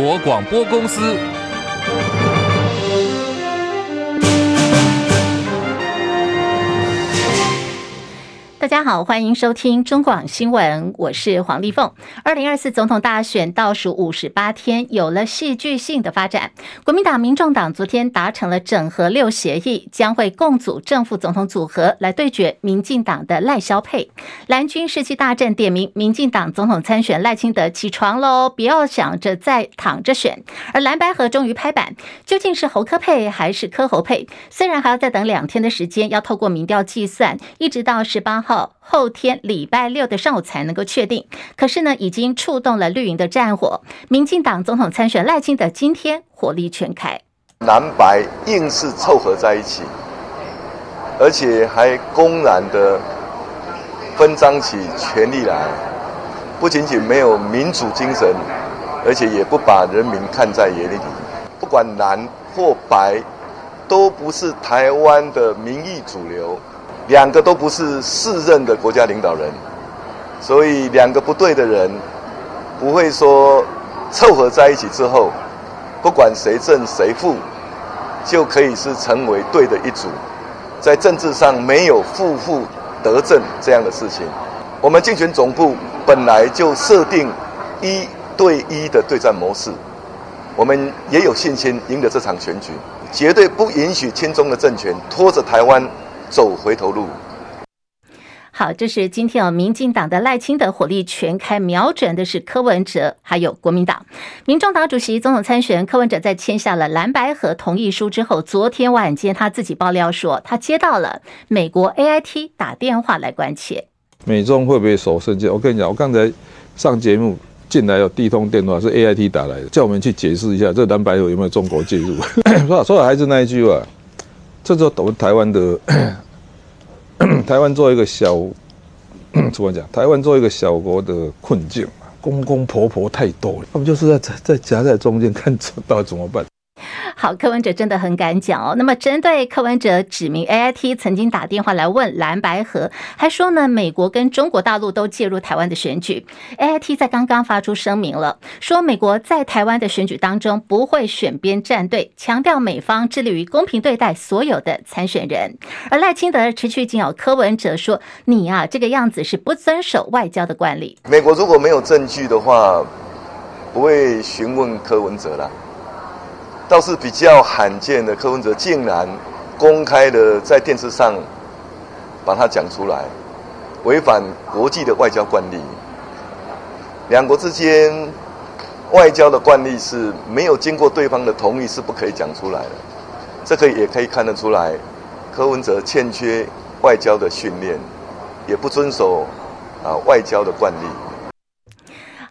国广播公司。大家好，欢迎收听中广新闻，我是黄丽凤。二零二四总统大选倒数五十八天，有了戏剧性的发展。国民党、民众党昨天达成了整合六协议，将会共组正副总统组合来对决民进党的赖萧配。蓝军士气大振，点名民进党总统参选赖清德起床喽，不要想着再躺着选。而蓝白合终于拍板，究竟是侯科配还是柯侯配？虽然还要再等两天的时间，要透过民调计算，一直到十八号。后天礼拜六的上午才能够确定，可是呢，已经触动了绿营的战火。民进党总统参选赖清德今天火力全开，蓝白硬是凑合在一起，而且还公然的分赃起权力来，不仅仅没有民主精神，而且也不把人民看在眼里。不管蓝或白，都不是台湾的民意主流。两个都不是适任的国家领导人，所以两个不对的人，不会说凑合在一起之后，不管谁正谁负，就可以是成为对的一组。在政治上没有负负得正这样的事情。我们竞选总部本来就设定一对一的对战模式，我们也有信心赢得这场选举，绝对不允许亲中的政权拖着台湾。走回头路。好，这是今天哦，民进党的赖清德火力全开，瞄准的是柯文哲，还有国民党。民众党主席、总统参选柯文哲在签下了蓝白合同意书之后，昨天晚间他自己爆料说，他接到了美国 AIT 打电话来关切。美中会不会手甚紧？我跟你讲，我刚才上节目进来有第一通电话是 AIT 打来的，叫我们去解释一下这蓝白合有没有中国介入。说说的还是那一句话。这就懂台湾的，台湾作为一个小，怎么讲？台湾作为一个小国的困境，公公婆婆太多了，他们就是在在夹在中间，看到底怎么办。好，柯文哲真的很敢讲哦。那么，针对柯文哲指明 AIT 曾经打电话来问蓝白合，还说呢，美国跟中国大陆都介入台湾的选举。AIT 在刚刚发出声明了，说美国在台湾的选举当中不会选边站队，强调美方致力于公平对待所有的参选人。而赖清德持续紧咬柯文哲说：“你、啊，这个样子是不遵守外交的惯例。”美国如果没有证据的话，不会询问柯文哲了。倒是比较罕见的，柯文哲竟然公开的在电视上把它讲出来，违反国际的外交惯例。两国之间外交的惯例是没有经过对方的同意是不可以讲出来的。这个也可以看得出来，柯文哲欠缺外交的训练，也不遵守啊外交的惯例。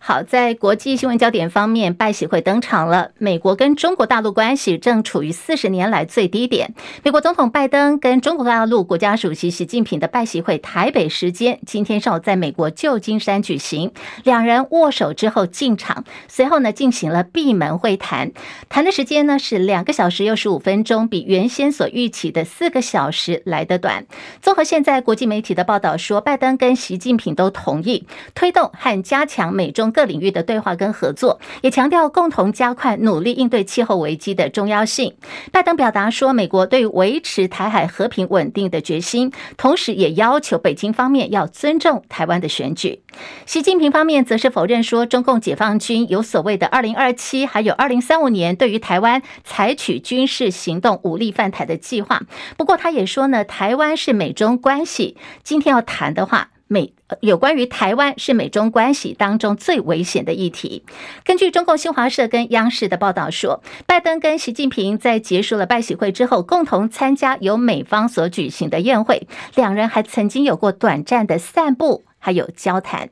好，在国际新闻焦点方面，拜喜会登场了。美国跟中国大陆关系正处于四十年来最低点。美国总统拜登跟中国大陆国家主席习近平的拜喜会，台北时间今天上午在美国旧金山举行。两人握手之后进场，随后呢进行了闭门会谈，谈的时间呢是两个小时又十五分钟，比原先所预期的四个小时来得短。综合现在国际媒体的报道说，拜登跟习近平都同意推动和加强美中。各领域的对话跟合作，也强调共同加快努力应对气候危机的重要性。拜登表达说，美国对维持台海和平稳定的决心，同时也要求北京方面要尊重台湾的选举。习近平方面则是否认说，中共解放军有所谓的二零二七还有二零三五年对于台湾采取军事行动、武力犯台的计划。不过，他也说呢，台湾是美中关系今天要谈的话。美有关于台湾是美中关系当中最危险的议题。根据中共新华社跟央视的报道说，拜登跟习近平在结束了拜喜会之后，共同参加由美方所举行的宴会，两人还曾经有过短暂的散步，还有交谈。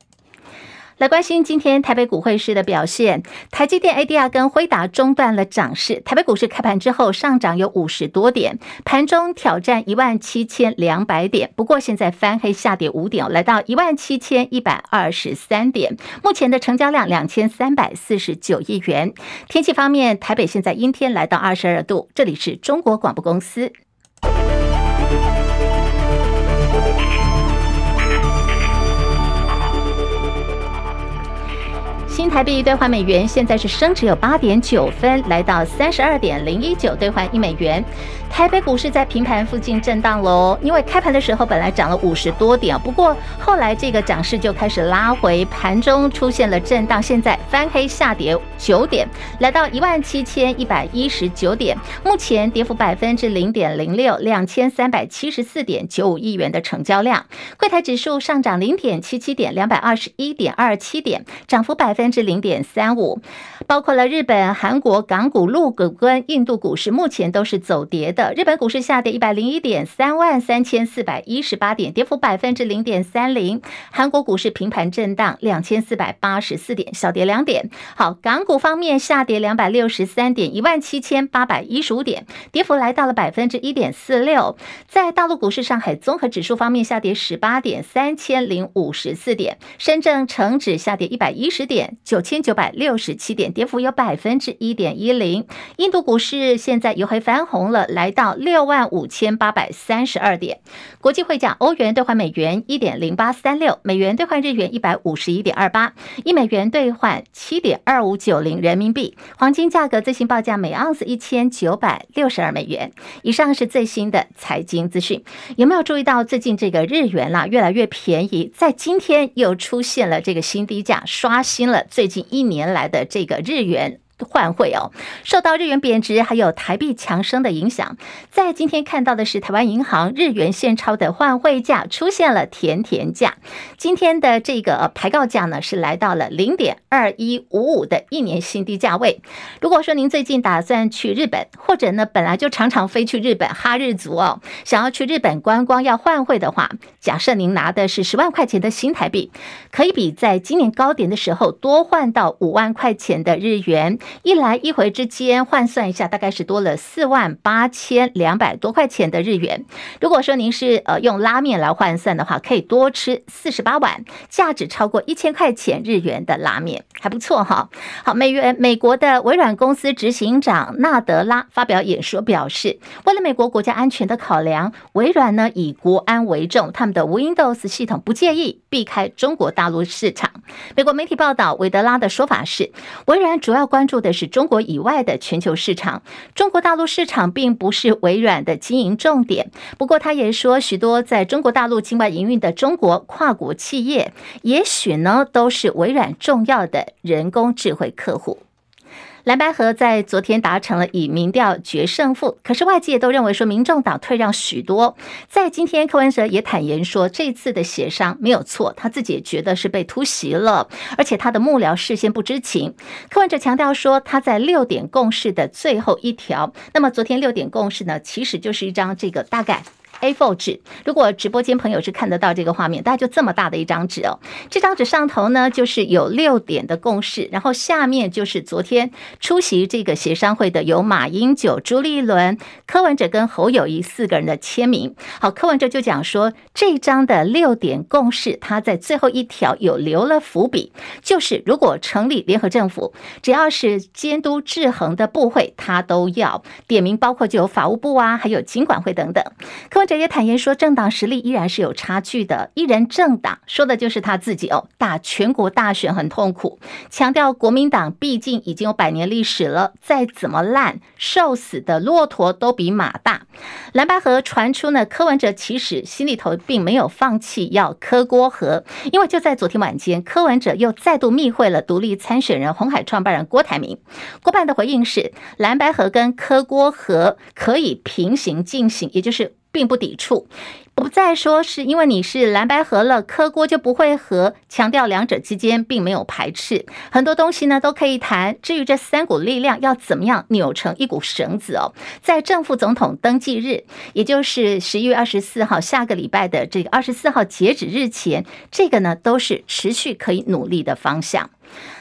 来关心今天台北股汇市的表现，台积电 ADR 跟辉达中断了涨势。台北股市开盘之后上涨有五十多点，盘中挑战一万七千两百点，不过现在翻黑下跌五点，来到一万七千一百二十三点。目前的成交量两千三百四十九亿元。天气方面，台北现在阴天，来到二十二度。这里是中国广播公司。新台币兑换美元现在是升值有八点九分，来到三十二点零一九兑换一美元。台北股市在平盘附近震荡喽，因为开盘的时候本来涨了五十多点，不过后来这个涨势就开始拉回，盘中出现了震荡，现在翻黑下跌九点，来到一万七千一百一十九点，目前跌幅百分之零点零六，两千三百七十四点九五亿元的成交量。柜台指数上涨零点七七点，两百二十一点二七点，涨幅百分分之零点三五。包括了日本、韩国、港股、陆股跟印度股市，目前都是走跌的。日本股市下跌一百零一点，三万三千四百一十八点，跌幅百分之零点三零。韩国股市平盘震荡，两千四百八十四点，小跌两点。好，港股方面下跌两百六十三点，一万七千八百一十五点，跌幅来到了百分之一点四六。在大陆股市，上海综合指数方面下跌十八点，三千零五十四点。深圳成指下跌一百一十点，九千九百六十七点。跌幅有百分之一点一零，印度股市现在又黑翻红了，来到六万五千八百三十二点。国际汇价，欧元兑换美元一点零八三六，美元兑换日元一百五十一点二八，一美元兑换七点二五九零人民币。黄金价格最新报价每盎司一千九百六十二美元。以上是最新的财经资讯。有没有注意到最近这个日元啦越来越便宜？在今天又出现了这个新低价，刷新了最近一年来的这个。日元换汇哦，受到日元贬值还有台币强升的影响，在今天看到的是台湾银行日元现钞的换汇价出现了甜甜价，今天的这个排告价呢是来到了零点二一五五的一年新低价位。如果说您最近打算去日本，或者呢本来就常常飞去日本哈日族哦，想要去日本观光要换汇的话，假设您拿的是十万块钱的新台币，可以比在今年高点的时候多换到五万块钱的日元。一来一回之间换算一下，大概是多了四万八千两百多块钱的日元。如果说您是呃用拉面来换算的话，可以多吃四十八碗价值超过一千块钱日元的拉面，还不错哈。好，美元美国的微软公司执行长纳德拉发表演说表示，为了美国国家安全的考量，微软呢以国安为重，他们的 Windows 系统不介意避开中国大陆市场。美国媒体报道，韦德拉的说法是，微软主要关注。的是中国以外的全球市场，中国大陆市场并不是微软的经营重点。不过，他也说，许多在中国大陆境外营运的中国跨国企业，也许呢都是微软重要的人工智慧客户。蓝白合在昨天达成了以民调决胜负，可是外界都认为说民众党退让许多。在今天，柯文哲也坦言说，这次的协商没有错，他自己也觉得是被突袭了，而且他的幕僚事先不知情。柯文哲强调说，他在六点共识的最后一条，那么昨天六点共识呢，其实就是一张这个大概。A4 纸，如果直播间朋友是看得到这个画面，大概就这么大的一张纸哦。这张纸上头呢，就是有六点的共识，然后下面就是昨天出席这个协商会的有马英九、朱立伦、柯文哲跟侯友谊四个人的签名。好，柯文哲就讲说，这张的六点共识，他在最后一条有留了伏笔，就是如果成立联合政府，只要是监督制衡的部会，他都要点名，包括就有法务部啊，还有经管会等等。柯这也坦言说，政党实力依然是有差距的。一人政党说的就是他自己哦，打全国大选很痛苦，强调国民党毕竟已经有百年历史了，再怎么烂，瘦死的骆驼都比马大。蓝白河传出呢，柯文哲其实心里头并没有放弃要柯郭合，因为就在昨天晚间，柯文哲又再度密会了独立参选人红海创办人郭台铭。郭办的回应是，蓝白河跟柯郭合可以平行进行，也就是。并不抵触，不再说是因为你是蓝白合了，磕锅就不会合，强调两者之间并没有排斥，很多东西呢都可以谈。至于这三股力量要怎么样扭成一股绳子哦，在正副总统登记日，也就是十一月二十四号下个礼拜的这个二十四号截止日前，这个呢都是持续可以努力的方向。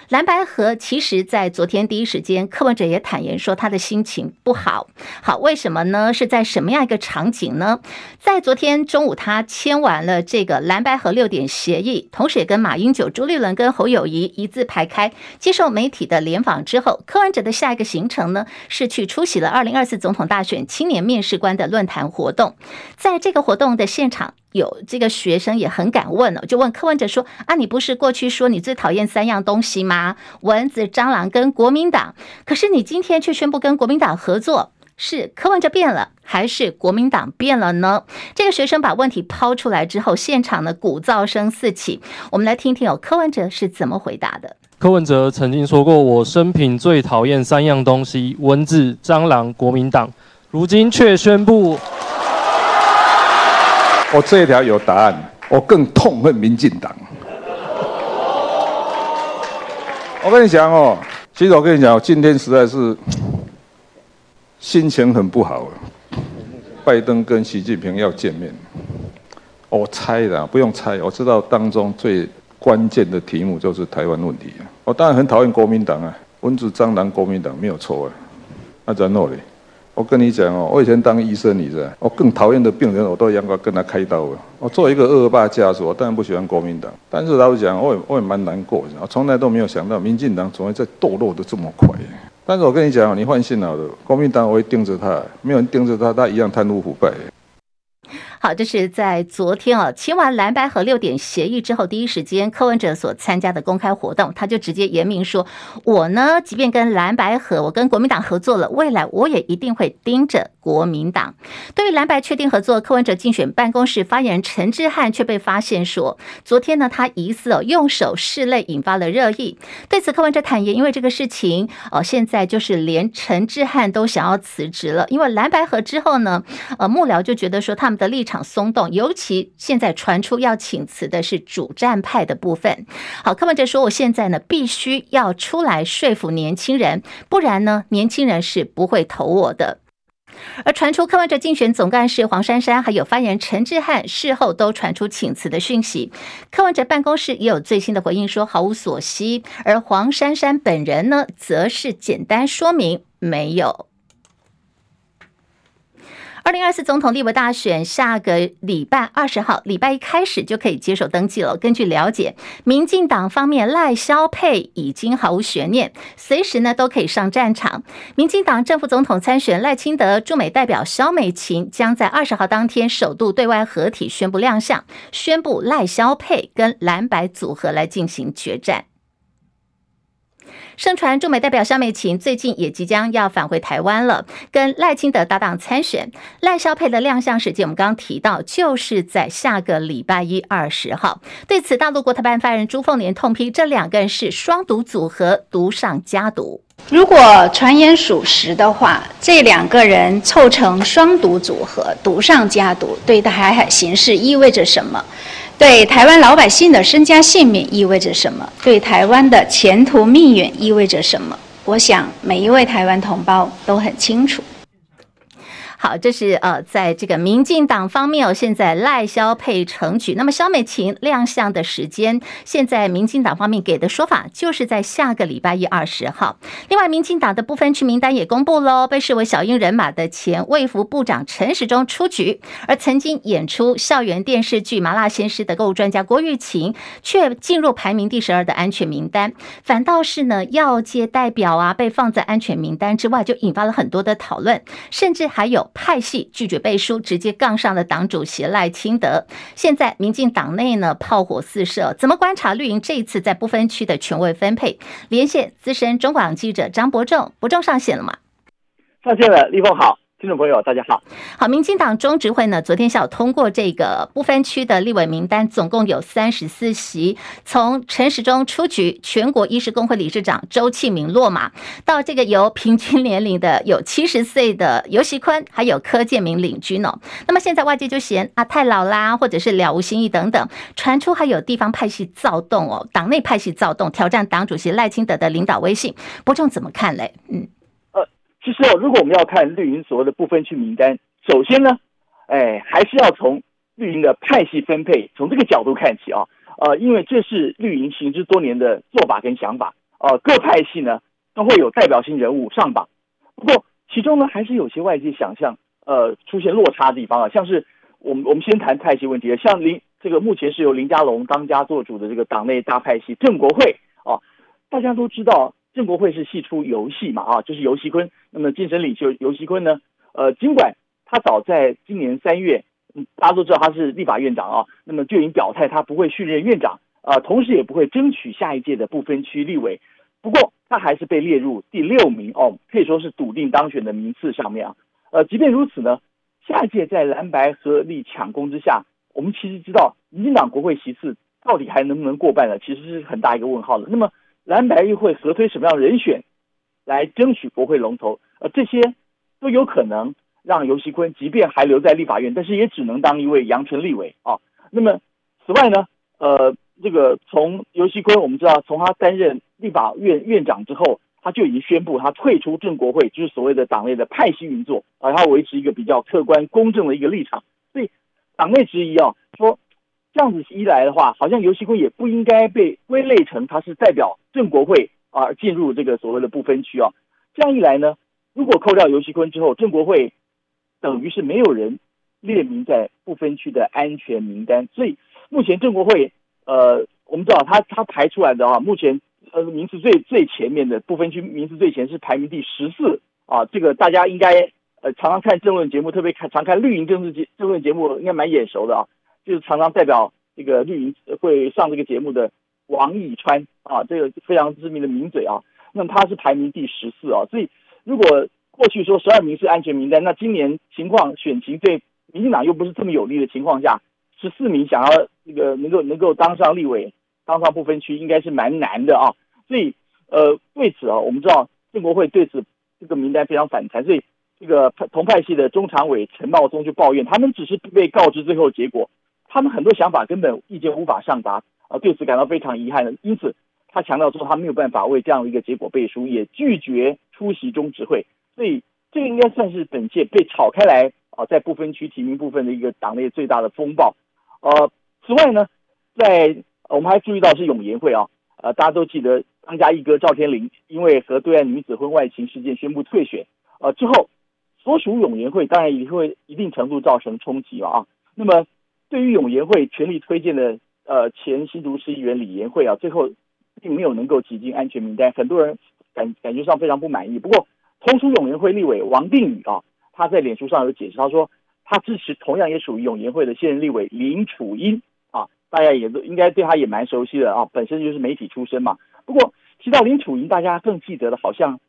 蓝白河其实，在昨天第一时间，柯文哲也坦言说他的心情不好。好，为什么呢？是在什么样一个场景呢？在昨天中午，他签完了这个蓝白河六点协议，同时也跟马英九、朱立伦跟侯友谊一字排开接受媒体的联访之后，柯文哲的下一个行程呢，是去出席了二零二四总统大选青年面试官的论坛活动。在这个活动的现场。有这个学生也很敢问哦，就问柯文哲说：“啊，你不是过去说你最讨厌三样东西吗？蚊子、蟑螂跟国民党，可是你今天却宣布跟国民党合作。”是柯文哲变了，还是国民党变了呢？这个学生把问题抛出来之后，现场的鼓噪声四起。我们来听听哦，柯文哲是怎么回答的。柯文哲曾经说过：“我生平最讨厌三样东西：蚊子、蟑螂、国民党。”如今却宣布，我这一条有答案。我更痛恨民进党。我跟你讲哦，其实我跟你讲，今天实在是。心情很不好，拜登跟习近平要见面，我猜的，不用猜，我知道当中最关键的题目就是台湾问题。我当然很讨厌国民党啊，蚊子、蟑螂，国民党没有错啊。那然后呢？我跟你讲哦，我以前当医生，你知道，我更讨厌的病人，我都应该跟他开刀了。我做一个恶霸家属，我当然不喜欢国民党，但是老实讲，我也我也蛮难过，我从来都没有想到民进党总会在堕落的这么快。但是我跟你讲，你放心好了，国民党我会盯着他，没有人盯着他，他一样贪污腐败。好，这是在昨天啊签完蓝白合六点协议之后，第一时间柯文哲所参加的公开活动，他就直接言明说：“我呢，即便跟蓝白合，我跟国民党合作了，未来我也一定会盯着国民党。”对于蓝白确定合作，柯文哲竞选办公室发言人陈志汉却被发现说，昨天呢，他疑似哦用手拭泪，引发了热议。对此，柯文哲坦言，因为这个事情哦，现在就是连陈志汉都想要辞职了，因为蓝白合之后呢，呃，幕僚就觉得说他们的立场。松动，尤其现在传出要请辞的是主战派的部分。好，柯文哲说：“我现在呢，必须要出来说服年轻人，不然呢，年轻人是不会投我的。”而传出柯文哲竞选总干事黄珊珊还有发言人陈志汉事后都传出请辞的讯息，柯文哲办公室也有最新的回应说毫无所悉，而黄珊珊本人呢，则是简单说明没有。二零二四总统立委大选下个礼拜二十号，礼拜一开始就可以接受登记了。根据了解，民进党方面赖萧配已经毫无悬念，随时呢都可以上战场。民进党正副总统参选赖清德驻美代表萧美琴将在二十号当天首度对外合体宣布亮相，宣布赖萧配跟蓝白组合来进行决战。盛传驻美代表萧美琴最近也即将要返回台湾了，跟赖清德搭档参选。赖萧配的亮相时间，我们刚刚提到，就是在下个礼拜一二十号。对此，大陆国台办发言人朱凤莲痛批这两个人是双独组合，独上加独。如果传言属实的话，这两个人凑成双独组合，独上加独，对台海形势意味着什么？对台湾老百姓的身家性命意味着什么？对台湾的前途命运意味着什么？我想每一位台湾同胞都很清楚。好，这是呃，在这个民进党方面哦，现在赖萧配成局。那么萧美琴亮相的时间，现在民进党方面给的说法，就是在下个礼拜一二十号。另外，民进党的不分区名单也公布喽，被视为小英人马的前卫福部长陈时中出局，而曾经演出校园电视剧《麻辣鲜师》的购物专家郭玉琴，却进入排名第十二的安全名单。反倒是呢，药界代表啊，被放在安全名单之外，就引发了很多的讨论，甚至还有。派系拒绝背书，直接杠上了党主席赖清德。现在民进党内呢，炮火四射，怎么观察绿营这一次在不分区的权位分配？连线资深中广记者张伯仲，伯仲上线了吗？上线了，立峰好。听众朋友，大家好。好，民进党中执会呢，昨天下午通过这个不分区的立委名单，总共有三十四席。从陈时中出局，全国医师公会理事长周庆明落马，到这个由平均年龄的有七十岁的游锡堃，还有柯建铭领军哦。那么现在外界就嫌啊太老啦，或者是了无新意等等，传出还有地方派系躁动哦，党内派系躁动，挑战党主席赖清德的领导威信。伯仲怎么看嘞？嗯。其实哦，如果我们要看绿营所谓的不分区名单，首先呢，哎，还是要从绿营的派系分配，从这个角度看起啊，呃，因为这是绿营行之多年的做法跟想法，呃，各派系呢都会有代表性人物上榜，不过其中呢还是有些外界想象，呃，出现落差的地方啊，像是我们我们先谈派系问题，像林这个目前是由林佳龙当家做主的这个党内大派系正国会啊，大家都知道。郑国会是系出游戏嘛啊，就是游锡堃。那么晋升领袖游锡堃呢，呃，尽管他早在今年三月嗯，大家都知道他是立法院长啊，那么就已经表态他不会续任院长啊，同时也不会争取下一届的不分区立委。不过他还是被列入第六名哦，可以说是笃定当选的名次上面啊。呃，即便如此呢，下一届在蓝白合力抢攻之下，我们其实知道民进党国会席次到底还能不能过半呢？其实是很大一个问号的。那么蓝白议会合推什么样的人选来争取国会龙头？呃，这些都有可能。让游锡堃即便还留在立法院，但是也只能当一位阳春立委啊。那么，此外呢，呃，这个从游锡堃我们知道，从他担任立法院院长之后，他就已经宣布他退出正国会，就是所谓的党内的派系运作，而他维持一个比较客观公正的一个立场。所以，党内质疑啊，说这样子一来的话，好像游锡堃也不应该被归类成他是代表郑国会而进入这个所谓的不分区啊。这样一来呢，如果扣掉游锡堃之后，郑国会。等于是没有人列名在不分区的安全名单，所以目前郑国会，呃，我们知道他他排出来的啊，目前呃名次最最前面的不分区名次最前是排名第十四啊，这个大家应该呃常常看政论节目，特别看常看绿营政治节政论节目，应该蛮眼熟的啊，就是常常代表这个绿营会上这个节目的王以川啊，这个非常知名的名嘴啊，那么他是排名第十四啊，所以如果。过去说十二名是安全名单，那今年情况选情对民进党又不是这么有利的情况下，十四名想要那个能够能够当上立委，当上不分区，应该是蛮难的啊。所以呃，为此啊，我们知道正国会对此这个名单非常反弹，所以这个同派系的中常委陈茂宗就抱怨，他们只是被告知最后结果，他们很多想法根本意见无法上达啊，对此感到非常遗憾的。因此他强调说，他没有办法为这样的一个结果背书，也拒绝出席中执会。所以这个应该算是本届被炒开来啊，在不分区提名部分的一个党内最大的风暴。呃，此外呢，在我们还注意到是永延会啊，呃，大家都记得当家一哥赵天麟因为和对岸女子婚外情事件宣布退选，呃之后所属永延会当然也会一定程度造成冲击了啊。那么对于永延会全力推荐的呃前新竹市议员李延慧啊，最后并没有能够挤进安全名单，很多人感感觉上非常不满意。不过，同属永延会立委王定宇啊，他在脸书上有解释，他说他支持同样也属于永延会的现任立委林楚英啊，大家也都应该对他也蛮熟悉的啊，本身就是媒体出身嘛。不过提到林楚英，大家更记得的好像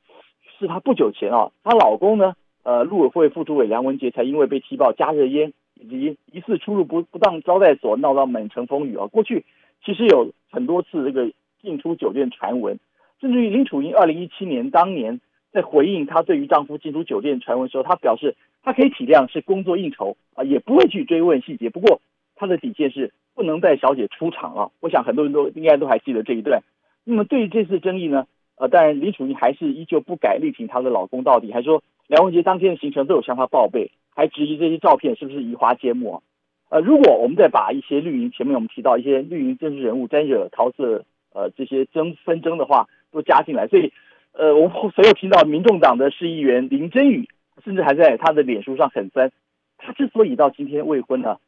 是他不久前啊，她老公呢，呃，陆委会副主委梁文杰才因为被踢爆加热烟以及疑似出入不不当招待所闹到满城风雨啊。过去其实有很多次这个进出酒店传闻，甚至于林楚茵二零一七年当年。在回应她对于丈夫进出酒店传闻时候，她表示她可以体谅是工作应酬啊，也不会去追问细节。不过她的底线是不能带小姐出场啊。我想很多人都应该都还记得这一段。那么对于这次争议呢，呃，当然林楚茵还是依旧不改力挺她的老公到底，还说梁文杰当天的行程都有向他报备，还质疑这些照片是不是移花接木啊。呃，如果我们再把一些绿营前面我们提到一些绿营政治人物沾惹桃色呃这些争纷争的话都加进来，所以。呃，我们所有听到民众党的市议员林真宇，甚至还在他的脸书上很酸。他之所以到今天未婚呢，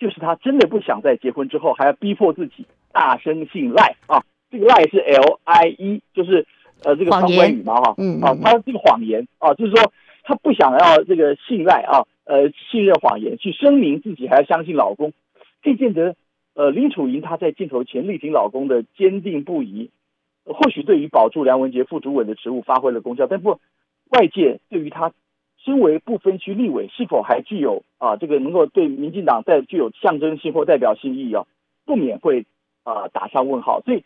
就是他真的不想在结婚之后还要逼迫自己大声信赖啊。这个赖是 L I E，就是呃这个双关语嘛哈。嗯啊，他这个谎言啊，就是说她不想要这个信赖啊，呃信任谎言去声明自己还要相信老公，可以见得呃林楚莹她在镜头前力挺老公的坚定不移。或许对于保住梁文杰副主委的职务发挥了功效，但不外界对于她身为不分区立委是否还具有啊这个能够对民进党再具有象征性或代表性意义啊，不免会啊打上问号。所以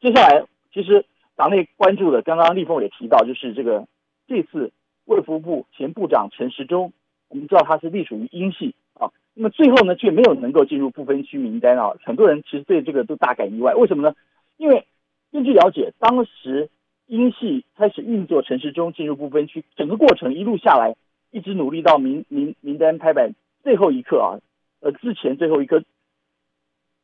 接下来其实党内关注的，刚刚立峰也提到，就是这个这次卫福部前部长陈时中，我们知道他是隶属于英系啊，那么最后呢却没有能够进入不分区名单啊，很多人其实对这个都大感意外，为什么呢？因为根据了解，当时英系开始运作陈时中进入不分区，整个过程一路下来，一直努力到名名名单拍板最后一刻啊，呃，之前最后一刻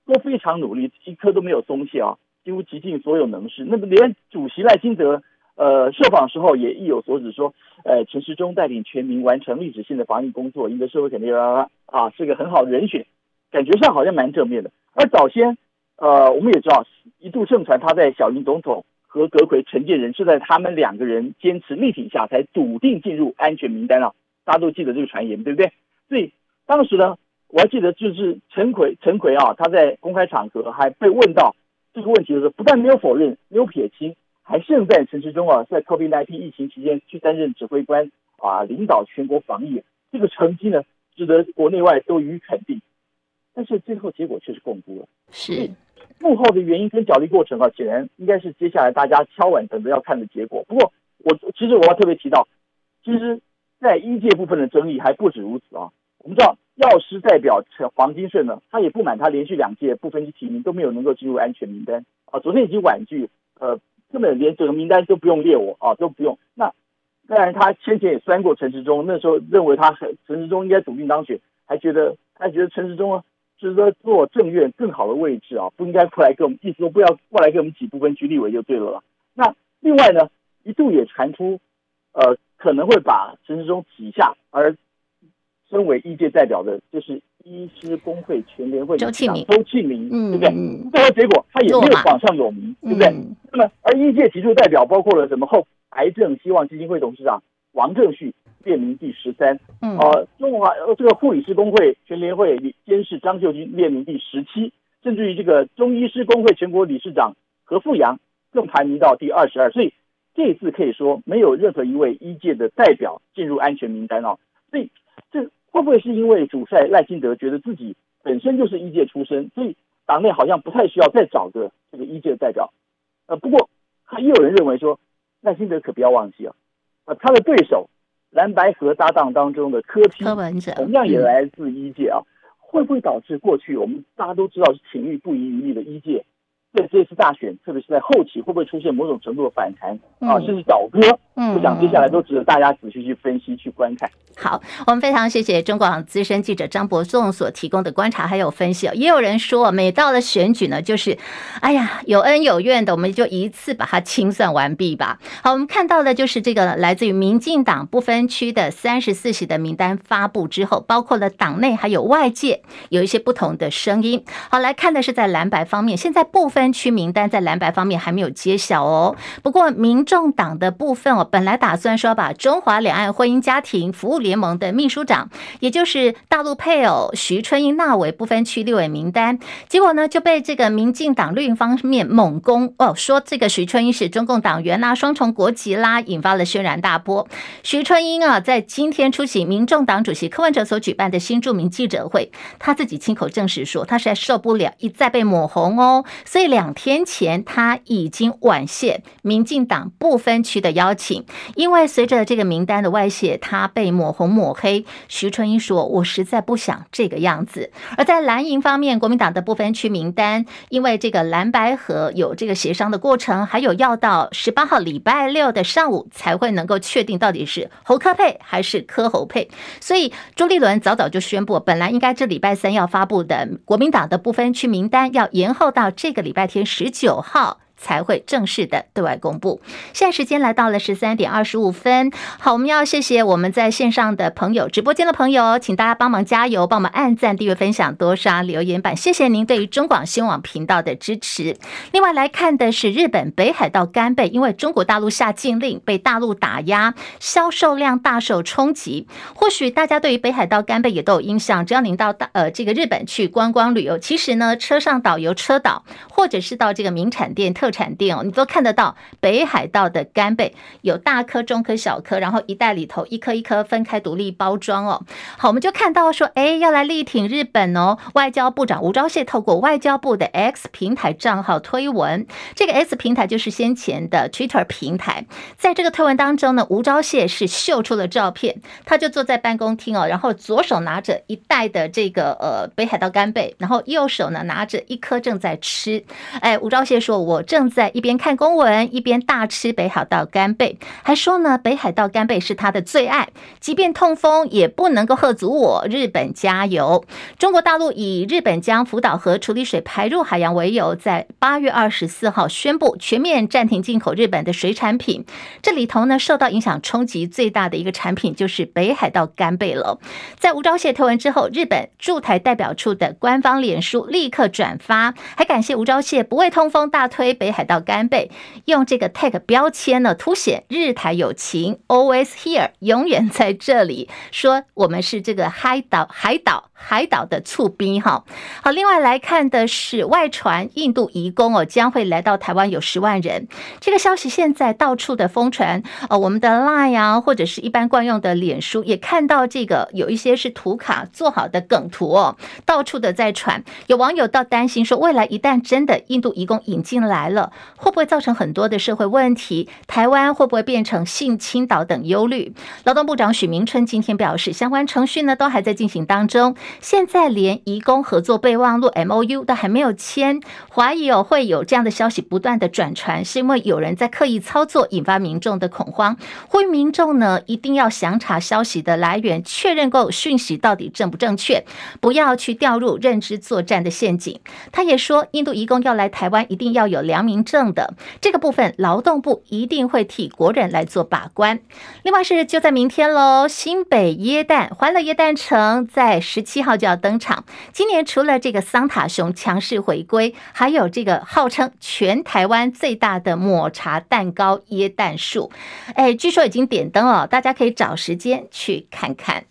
都非常努力，一刻都没有松懈啊，几乎极尽所有能事。那么连主席赖清德呃受访时候也意有所指说，呃，陈时中带领全民完成历史性的防疫工作，赢得社会肯定啊，啊，是个很好的人选，感觉上好像蛮正面的。而早先。呃，我们也知道，一度盛传他在小英总统和阁揆陈建仁是在他们两个人坚持力挺下，才笃定进入安全名单啊。大家都记得这个传言，对不对？所以当时呢，我还记得就是陈奎陈奎啊，他在公开场合还被问到这个问题的时候，不但没有否认，没有撇清，还盛赞陈时中啊在 COVID-19 疫情期间去担任指挥官啊，领导全国防疫，这个成绩呢，值得国内外都予以肯定。但是最后结果却是共辜了。是幕后的原因跟角力过程啊，显然应该是接下来大家敲碗等着要看的结果。不过我其实我要特别提到，其实，在医界部分的争议还不止如此啊。我们知道药师代表陈黄金顺呢，他也不满他连续两届不分区提名都没有能够进入安全名单啊。昨天已经婉拒，呃，根本连整个名单都不用列我啊，都不用。那当然他先前也酸过陈时中，那时候认为他很陈时中应该笃定当选，还觉得还觉得陈时中啊。值得做政院更好的位置啊，不应该过来跟我们，意思说不要过来跟我们挤不分区立委就对了啦。那另外呢，一度也传出，呃，可能会把陈时中挤下，而身为医界代表的，就是医师工会全联会理事长周庆明，嗯，对不对？最后结果他也没有榜上有名，对不对？那么而医界提出代表包括了什么？后癌症希望基金会董事长王正旭。列名第十三，呃，中华呃这个护理师工会全联会监事张秀君列名第十七，甚至于这个中医师工会全国理事长何富阳更排名到第二十二，所以这一次可以说没有任何一位医界的代表进入安全名单哦，所以这会不会是因为主帅赖清德觉得自己本身就是一届出身，所以党内好像不太需要再找个这个一届的代表？呃，不过还有人认为说赖清德可不要忘记啊，呃，他的对手。蓝白河搭档当中的柯 P，同样也来自一届啊，会不会导致过去我们大家都知道是情欲不遗余力的医界？在这次大选，特别是在后期，会不会出现某种程度的反弹、嗯、啊，甚至倒戈？嗯，我想接下来都值得大家仔细去分析、去观看。好，我们非常谢谢中广资深记者张博仲所提供的观察还有分析。也有人说，每到了选举呢，就是哎呀有恩有怨的，我们就一次把它清算完毕吧。好，我们看到的就是这个来自于民进党不分区的三十四席的名单发布之后，包括了党内还有外界有一些不同的声音。好，来看的是在蓝白方面，现在部分。分区名单在蓝白方面还没有揭晓哦。不过，民众党的部分哦，本来打算说把中华两岸婚姻家庭服务联盟的秘书长，也就是大陆配偶徐春英纳为不分区立委名单，结果呢就被这个民进党绿营方面猛攻哦，说这个徐春英是中共党员啦，双重国籍啦，引发了轩然大波。徐春英啊，在今天出席民众党主席柯文哲所举办的新著名记者会，他自己亲口证实说，他实在受不了一再被抹红哦，所以。两天前，他已经婉谢民进党不分区的邀请，因为随着这个名单的外泄，他被抹红抹黑。徐春英说：“我实在不想这个样子。”而在蓝营方面，国民党的不分区名单，因为这个蓝白合有这个协商的过程，还有要到十八号礼拜六的上午才会能够确定到底是侯科配还是柯侯配，所以朱立伦早早就宣布，本来应该这礼拜三要发布的国民党的不分区名单要延后到这个礼拜天十九号。才会正式的对外公布。现在时间来到了十三点二十五分，好，我们要谢谢我们在线上的朋友、直播间的朋友，请大家帮忙加油，帮忙按赞、订阅、分享、多刷留言板，谢谢您对于中广新闻网频道的支持。另外来看的是日本北海道干贝，因为中国大陆下禁令，被大陆打压，销售量大受冲击。或许大家对于北海道干贝也都有印象，只要您到大呃这个日本去观光旅游，其实呢车上导游车导，或者是到这个名产店特特产店哦，你都看得到北海道的干贝，有大颗、中颗、小颗，然后一袋里头一颗一颗分开独立包装哦。好，我们就看到说，哎，要来力挺日本哦。外交部长吴钊燮透过外交部的 X 平台账号推文，这个 X 平台就是先前的 Twitter 平台。在这个推文当中呢，吴钊燮是秀出了照片，他就坐在办公厅哦，然后左手拿着一袋的这个呃北海道干贝，然后右手呢拿着一颗正在吃。哎，吴钊燮说：“我这。”正在一边看公文，一边大吃北海道干贝，还说呢，北海道干贝是他的最爱，即便痛风也不能够喝足我。日本加油！中国大陆以日本将福岛核处理水排入海洋为由，在八月二十四号宣布全面暂停进口日本的水产品。这里头呢，受到影响冲击最大的一个产品就是北海道干贝了。在吴钊燮推文之后，日本驻台代表处的官方脸书立刻转发，还感谢吴钊燮不畏痛风，大推北。海道干贝用这个 tag 标签呢，凸显日台友情，always here，永远在这里。说我们是这个海岛，海岛。海岛的促兵哈。好，另外来看的是外传印度移工哦将会来到台湾有十万人，这个消息现在到处的疯传哦，我们的 Line 啊或者是一般惯用的脸书也看到这个有一些是图卡做好的梗图哦，到处的在传，有网友倒担心说，未来一旦真的印度移工引进来了，会不会造成很多的社会问题？台湾会不会变成性侵岛等忧虑？劳动部长许明春今天表示，相关程序呢都还在进行当中，现在连移工合作备忘录 MOU 都还没有签，怀疑哦会有这样的消息不断的转传，是因为有人在刻意操作，引发民众的恐慌。呼吁民众呢一定要详查消息的来源，确认够讯息到底正不正确，不要去掉入认知作战的陷阱。他也说，印度移工要来台湾，一定要有良民证的这个部分，劳动部一定会替国人来做把关。另外是就在明天喽，新北耶诞欢乐耶诞城在十七七号就要登场。今年除了这个桑塔熊强势回归，还有这个号称全台湾最大的抹茶蛋糕椰蛋树，哎，据说已经点灯了，大家可以找时间去看看。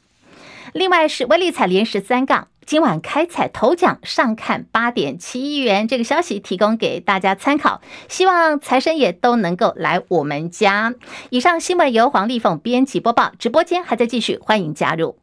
另外是威力彩连十三杠。今晚开彩头奖上看八点七亿元，这个消息提供给大家参考。希望财神爷都能够来我们家。以上新闻由黄丽凤编辑播报，直播间还在继续，欢迎加入。